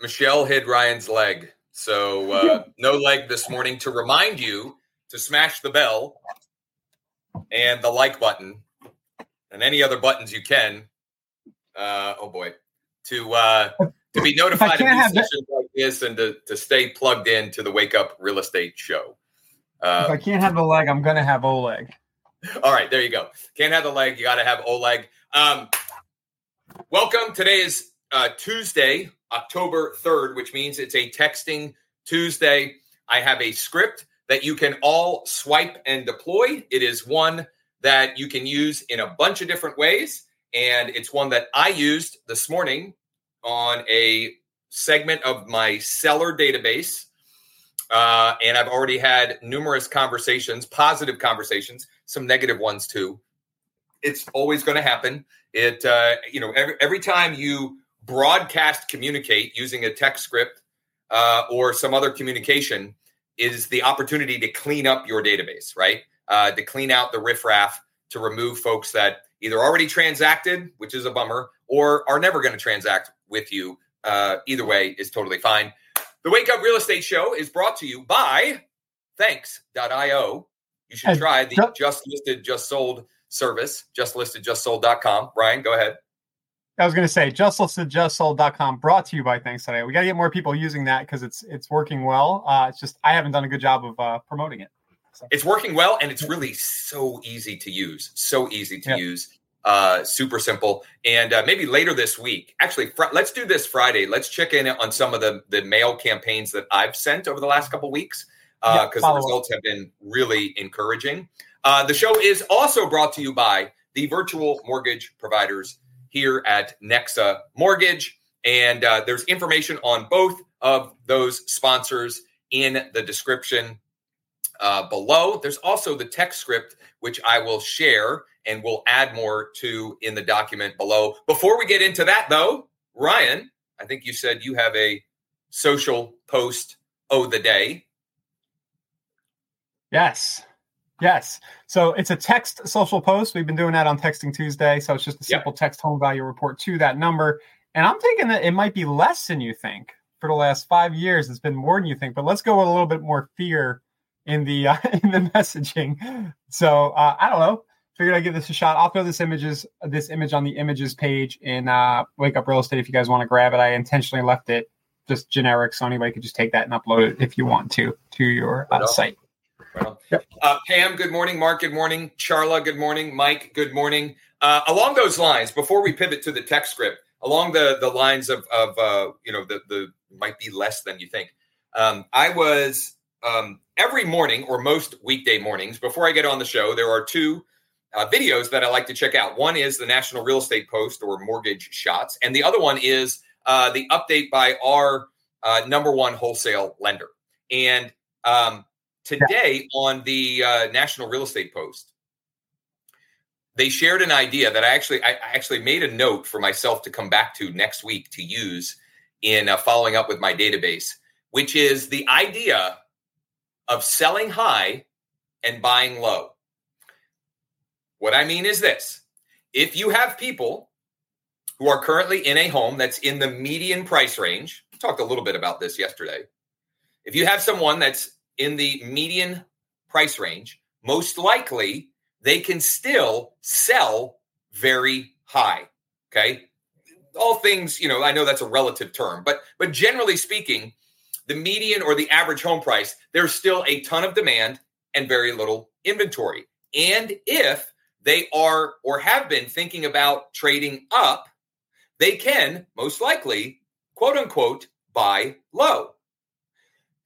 Michelle hid Ryan's leg. So, uh, no leg this morning to remind you to smash the bell and the like button and any other buttons you can. Uh, oh boy, to uh, to be notified of new sessions like this and to, to stay plugged in to the Wake Up Real Estate Show. Uh, if I can't have the leg, I'm going to have Oleg. All right, there you go. Can't have the leg, you got to have Oleg. Um, welcome. Today is uh, Tuesday, October 3rd, which means it's a texting Tuesday. I have a script that you can all swipe and deploy. It is one that you can use in a bunch of different ways. And it's one that I used this morning on a segment of my seller database. Uh, and I've already had numerous conversations, positive conversations, some negative ones too. It's always going to happen. It, uh, you know, every, every time you broadcast communicate using a text script uh, or some other communication is the opportunity to clean up your database, right? Uh, to clean out the riffraff, to remove folks that either already transacted, which is a bummer, or are never going to transact with you. Uh, either way is totally fine. The Wake Up Real Estate Show is brought to you by thanks.io. You should try the just listed, just sold service, just listed, just sold.com. Brian, go ahead. I was going to say just listed, just brought to you by thanks.io. We got to get more people using that because it's it's working well. Uh, it's just I haven't done a good job of uh, promoting it. So. It's working well, and it's really so easy to use. So easy to use uh, super simple. And uh, maybe later this week, actually, fr- let's do this Friday. Let's check in on some of the the mail campaigns that I've sent over the last couple weeks because uh, the results up. have been really encouraging. Uh, the show is also brought to you by the virtual mortgage providers here at Nexa Mortgage, and uh, there's information on both of those sponsors in the description uh, below. There's also the text script, which I will share and we'll add more to in the document below. Before we get into that, though, Ryan, I think you said you have a social post oh the day. Yes. Yes. So it's a text social post. We've been doing that on Texting Tuesday. So it's just a simple yep. text home value report to that number. And I'm thinking that it might be less than you think for the last five years. It's been more than you think, but let's go with a little bit more fear in the uh, in the messaging. So uh, I don't know figured I'd give this a shot. I'll throw this images this image on the images page in uh, Wake Up Real Estate if you guys want to grab it. I intentionally left it just generic, so anybody could just take that and upload it if you want to to your uh, site. Right yep. uh, Pam, good morning. Mark, good morning. Charla, good morning. Mike, good morning. Uh, along those lines, before we pivot to the text script, along the the lines of of uh, you know the the might be less than you think. Um, I was um, every morning or most weekday mornings before I get on the show. There are two uh, videos that I like to check out. One is the National Real Estate Post or Mortgage Shots, and the other one is uh, the update by our uh, number one wholesale lender. And um, today on the uh, National Real Estate Post, they shared an idea that I actually I actually made a note for myself to come back to next week to use in uh, following up with my database, which is the idea of selling high and buying low. What I mean is this if you have people who are currently in a home that's in the median price range, talked a little bit about this yesterday. If you have someone that's in the median price range, most likely they can still sell very high. Okay. All things, you know, I know that's a relative term, but but generally speaking, the median or the average home price, there's still a ton of demand and very little inventory. And if they are or have been thinking about trading up, they can most likely, quote unquote, buy low.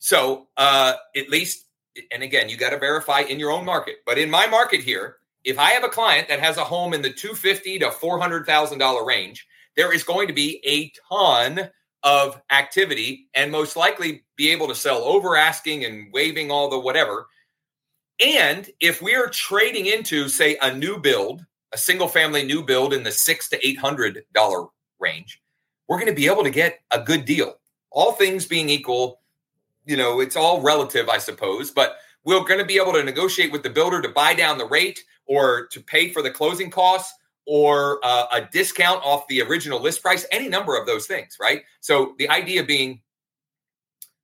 So, uh, at least, and again, you got to verify in your own market. But in my market here, if I have a client that has a home in the 250 to $400,000 range, there is going to be a ton of activity and most likely be able to sell over asking and waiving all the whatever. And if we are trading into, say, a new build, a single family new build in the six to eight hundred dollar range, we're going to be able to get a good deal. All things being equal, you know, it's all relative, I suppose, but we're going to be able to negotiate with the builder to buy down the rate or to pay for the closing costs or uh, a discount off the original list price, any number of those things, right? So the idea being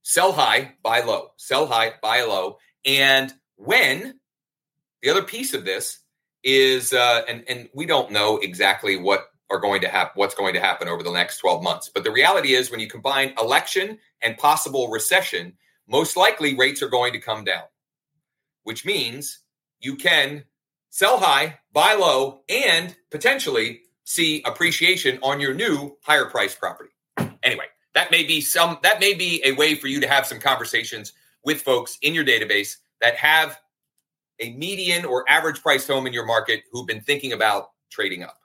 sell high, buy low, sell high, buy low. And when the other piece of this is, uh, and, and we don't know exactly what are going to happen, what's going to happen over the next 12 months. But the reality is when you combine election and possible recession, most likely rates are going to come down, which means you can sell high, buy low, and potentially see appreciation on your new higher price property. Anyway, that may be some that may be a way for you to have some conversations with folks in your database that have a median or average priced home in your market who've been thinking about trading up.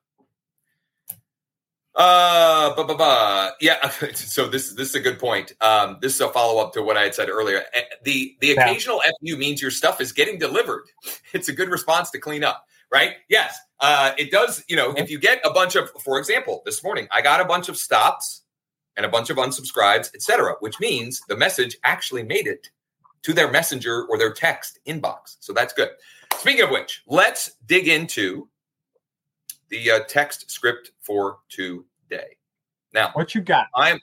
Uh, bah, bah, bah. yeah. So this this is a good point. Um, this is a follow up to what I had said earlier. Eh, the the occasional yeah. fu means your stuff is getting delivered. It's a good response to clean up, right? Yes, uh, it does. You know, if you get a bunch of, for example, this morning I got a bunch of stops and a bunch of unsubscribes, etc., which means the message actually made it to their messenger or their text inbox. So that's good. Speaking of which, let's dig into the uh, text script for today. Now, what you got? I'm.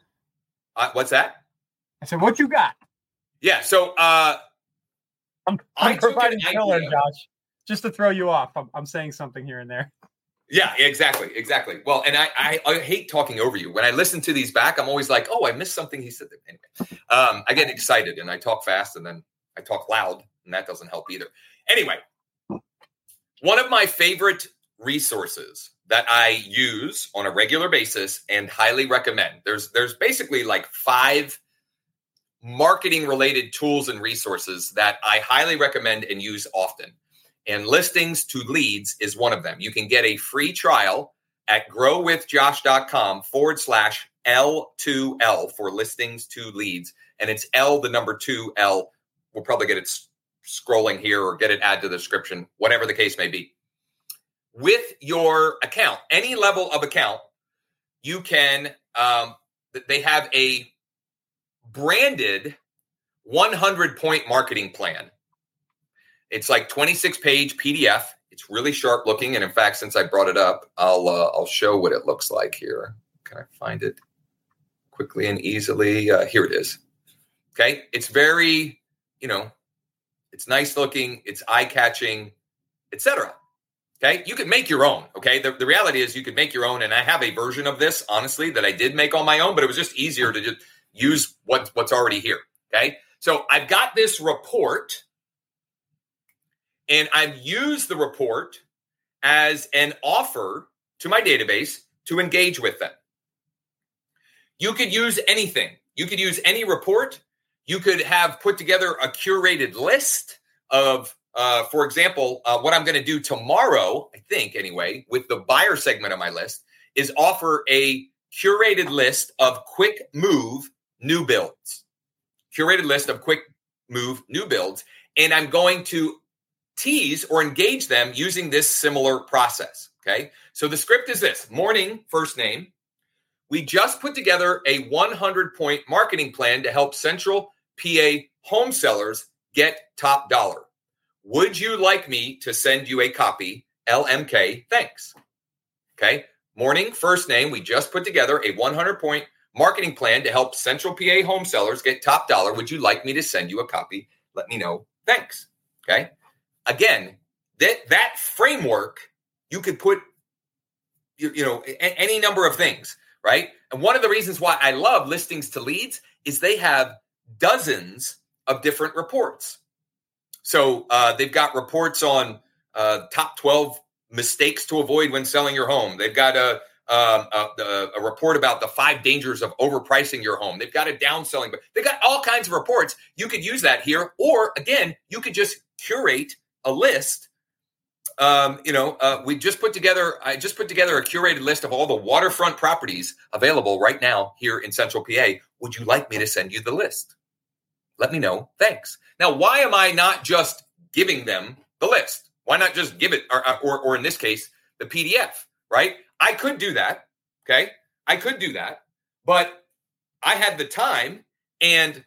Uh, what's that? I said, what you got? Yeah. So uh, I'm, I'm providing filler, Josh, just to throw you off. I'm, I'm saying something here and there. Yeah, exactly, exactly. Well, and I, I, I hate talking over you. When I listen to these back, I'm always like, oh, I missed something he said. Anyway, um, I get excited and I talk fast, and then I talk loud, and that doesn't help either. Anyway, one of my favorite resources that I use on a regular basis and highly recommend. There's there's basically like five marketing related tools and resources that I highly recommend and use often. And listings to leads is one of them. You can get a free trial at growwithjosh.com forward slash L2L for listings to leads. And it's L, the number two L. We'll probably get it scrolling here or get it add to the description, whatever the case may be with your account, any level of account, you can, um, they have a branded 100 point marketing plan. It's like 26 page PDF. It's really sharp looking. And in fact, since I brought it up, I'll, uh, I'll show what it looks like here. Can I find it quickly and easily? Uh, here it is. Okay. It's very, you know, it's nice looking, it's eye catching, etc. Okay. You can make your own. Okay. The, the reality is you could make your own. And I have a version of this, honestly, that I did make on my own, but it was just easier to just use what, what's already here. Okay. So I've got this report and I've used the report as an offer to my database to engage with them. You could use anything. You could use any report. You could have put together a curated list of uh, for example, uh, what I'm going to do tomorrow, I think anyway, with the buyer segment of my list, is offer a curated list of quick move new builds. Curated list of quick move new builds. And I'm going to tease or engage them using this similar process. Okay. So the script is this morning, first name. We just put together a 100 point marketing plan to help Central PA home sellers get top dollar. Would you like me to send you a copy? LMK, thanks. Okay. Morning, first name. We just put together a 100 point marketing plan to help Central PA home sellers get top dollar. Would you like me to send you a copy? Let me know. Thanks. Okay. Again, that that framework you could put you, you know a, any number of things, right? And one of the reasons why I love listings to leads is they have dozens of different reports. So uh, they've got reports on uh, top 12 mistakes to avoid when selling your home. They've got a, um, a, a, report about the five dangers of overpricing your home. They've got a downselling, but they've got all kinds of reports. You could use that here. Or again, you could just curate a list um, you know, uh, we just put together. I just put together a curated list of all the waterfront properties available right now here in Central PA. Would you like me to send you the list? Let me know. Thanks. Now, why am I not just giving them the list? Why not just give it, or, or, or in this case, the PDF? Right? I could do that. Okay, I could do that, but I had the time and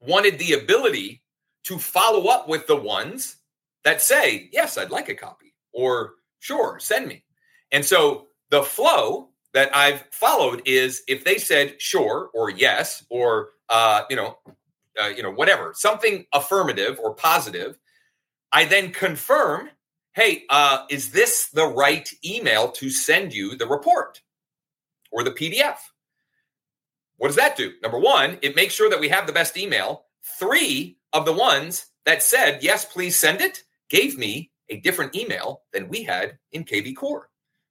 wanted the ability to follow up with the ones that say, yes, I'd like a copy, or sure, send me. And so the flow that I've followed is if they said sure or yes or uh, you know uh, you know whatever something affirmative or positive, I then confirm, hey, uh, is this the right email to send you the report or the PDF? What does that do? Number one, it makes sure that we have the best email. Three of the ones that said yes, please send it gave me a different email than we had in KV Core,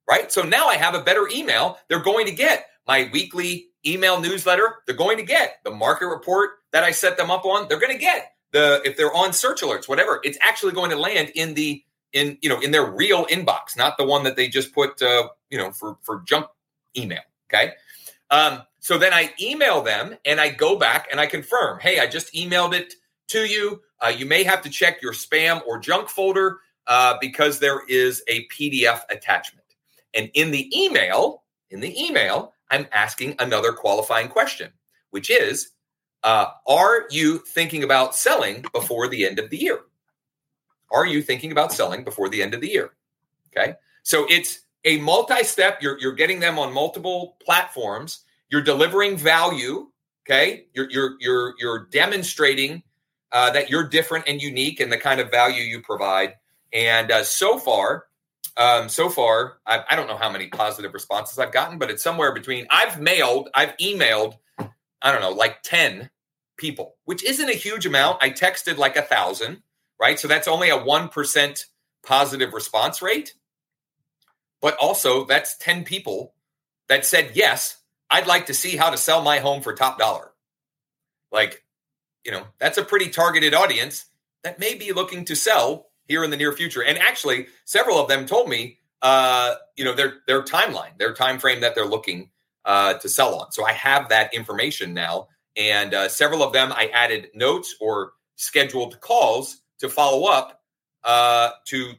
right? So now I have a better email. They're going to get my weekly email newsletter. They're going to get the market report that I set them up on. They're going to get the if they're on search alerts, whatever. It's actually going to land in the in you know in their real inbox, not the one that they just put uh, you know for for junk email. Okay. Um, so then I email them and I go back and I confirm, hey, I just emailed it to you. Uh, you may have to check your spam or junk folder uh, because there is a PDF attachment. And in the email, in the email, I'm asking another qualifying question, which is, uh, are you thinking about selling before the end of the year? Are you thinking about selling before the end of the year? Okay. So it's a multi-step. You're, you're getting them on multiple platforms. You're delivering value. Okay. You're, you're, you're, you're demonstrating uh, that you're different and unique and the kind of value you provide. And uh, so far, um, so far, I, I, don't know how many positive responses I've gotten, but it's somewhere between. I've mailed, I've emailed, I don't know, like ten people, which isn't a huge amount. I texted like a thousand, right? So that's only a one percent positive response rate. But also, that's ten people that said yes. I'd like to see how to sell my home for top dollar. Like you know, that's a pretty targeted audience that may be looking to sell here in the near future. And actually, several of them told me, uh, you know, their their timeline, their time frame that they're looking uh, to sell on. So I have that information now, and uh, several of them I added notes or scheduled calls to follow up uh, to,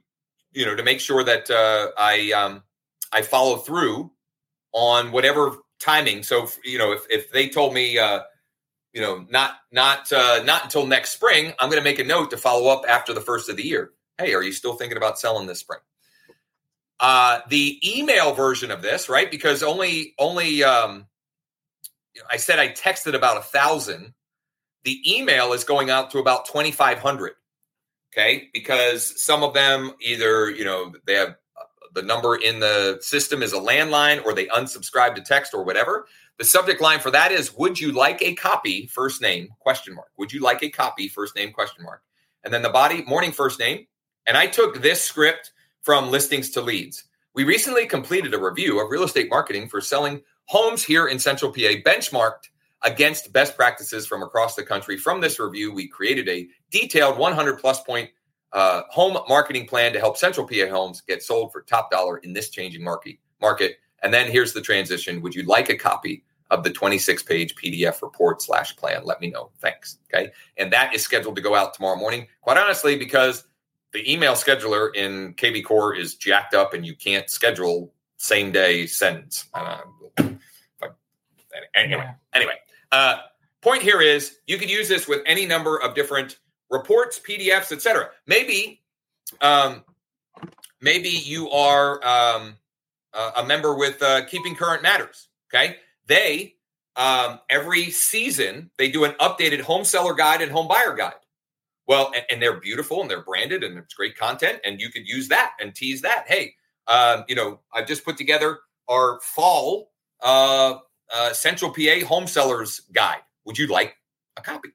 you know, to make sure that uh, I um, I follow through on whatever timing. So you know, if if they told me uh, you know, not not uh, not until next spring. I'm going to make a note to follow up after the first of the year. Hey, are you still thinking about selling this spring? Uh, the email version of this, right? Because only only um, I said I texted about a thousand. The email is going out to about 2,500. Okay, because some of them either you know they have uh, the number in the system is a landline or they unsubscribe to text or whatever. The subject line for that is Would you like a copy? First name, question mark. Would you like a copy? First name, question mark. And then the body, morning, first name. And I took this script from listings to leads. We recently completed a review of real estate marketing for selling homes here in Central PA, benchmarked against best practices from across the country. From this review, we created a detailed 100 plus point uh, home marketing plan to help Central PA homes get sold for top dollar in this changing market. Market and then here's the transition. Would you like a copy of the 26 page PDF report slash plan? Let me know. Thanks. Okay. And that is scheduled to go out tomorrow morning. Quite honestly, because the email scheduler in KV Core is jacked up and you can't schedule same day sends. Uh, anyway, anyway, uh, point here is you could use this with any number of different reports, PDFs, etc. Maybe, um, maybe you are um, uh, a member with uh, Keeping Current Matters. Okay, they um, every season they do an updated home seller guide and home buyer guide. Well, and, and, they're beautiful and they're branded and it's great content, and you could use that and tease that. Hey, um, you know, I've just put together our fall uh, uh, Central PA home sellers guide. Would you like a copy?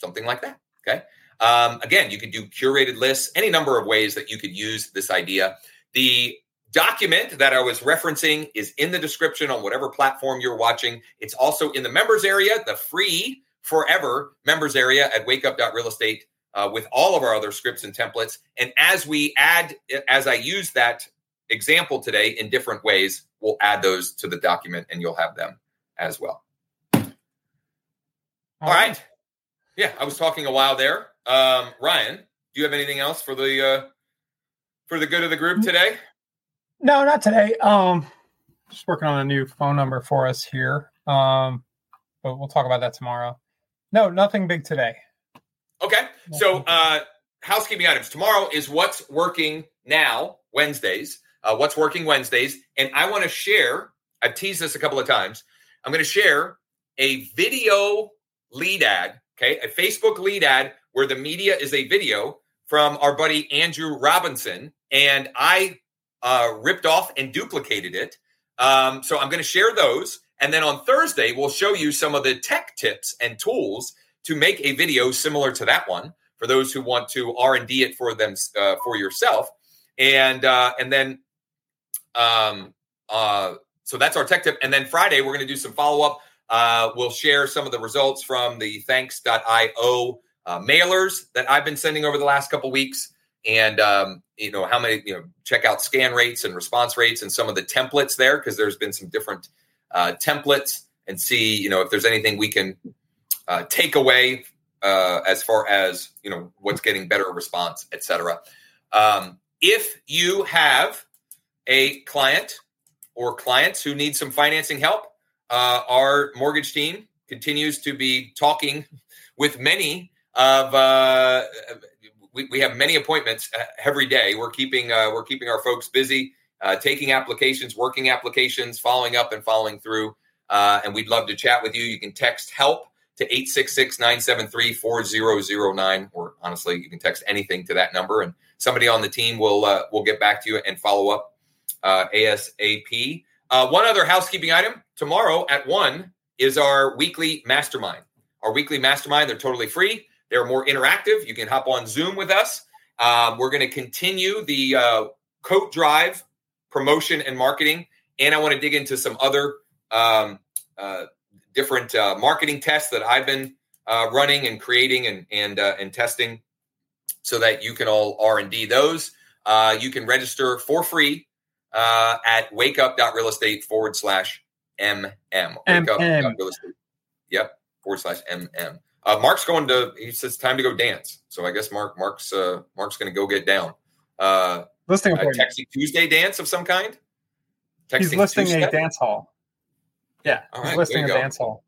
Something like that. Okay. Um, again, you could do curated lists, any number of ways that you could use this idea. The document that I was referencing is in the description on whatever platform you're watching. It's also in the members area, the free forever members area at wakeup.realestate uh, with all of our other scripts and templates. And as we add, as I use that example today in different ways, we'll add those to the document and you'll have them as well. All right. Yeah, I was talking a while there. Um, Ryan, do you have anything else for the uh, for the good of the group today? No, not today. Um, just working on a new phone number for us here. Um, but we'll talk about that tomorrow. No, nothing big today. Okay. So, uh, housekeeping items. Tomorrow is what's working now, Wednesdays. Uh, what's working Wednesdays. And I want to share, I've teased this a couple of times. I'm going to share a video lead ad, okay? A Facebook lead ad where the media is a video from our buddy Andrew Robinson. And I uh, ripped off and duplicated it. Um, so I'm going to share those. And then on Thursday, we'll show you some of the tech tips and tools to make a video similar to that one for those who want to R and D it for them uh, for yourself. And uh, and then um, uh, so that's our tech tip. And then Friday we're going to do some follow up. Uh, we'll share some of the results from the thanks.io uh, mailers that I've been sending over the last couple weeks. And um, you know how many you know check out scan rates and response rates and some of the templates there because there's been some different uh, templates and see you know if there's anything we can uh, take away uh, as far as you know what's getting better response, etc. Um, if you have a client or clients who need some financing help, uh, our mortgage team continues to be talking with many of. Uh, we, we have many appointments uh, every day. We're keeping uh, we're keeping our folks busy, uh, taking applications, working applications, following up, and following through. and we'd love to chat with you. You can text help to 866-973-4009 or honestly you can text anything to that number and somebody on the team will uh, will get back to you and follow up uh, asap uh, one other housekeeping item tomorrow at 1 is our weekly mastermind our weekly mastermind they're totally free they're more interactive you can hop on zoom with us um, we're going to continue the uh, coat drive promotion and marketing and i want to dig into some other um, uh, different uh, marketing tests that I've been uh, running and creating and and uh, and testing, so that you can all R and D those. Uh, you can register for free uh, at wakeup.realestate forward slash mm. Wakeup.real estate. Yep, forward slash mm. Uh, Mark's going to. He says time to go dance. So I guess Mark Mark's uh, Mark's going to go get down. Uh, listing a texting Tuesday dance of some kind. Texting He's listing Tuesday? a dance hall. Yeah, All right, listening to dance hall.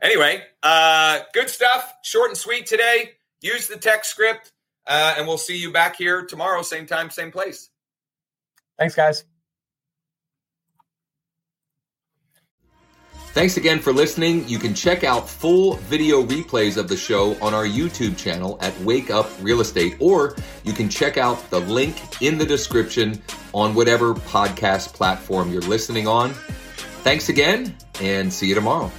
Anyway, uh, good stuff. Short and sweet today. Use the text script, uh, and we'll see you back here tomorrow, same time, same place. Thanks, guys. Thanks again for listening. You can check out full video replays of the show on our YouTube channel at Wake Up Real Estate, or you can check out the link in the description on whatever podcast platform you're listening on. Thanks again, and see you tomorrow.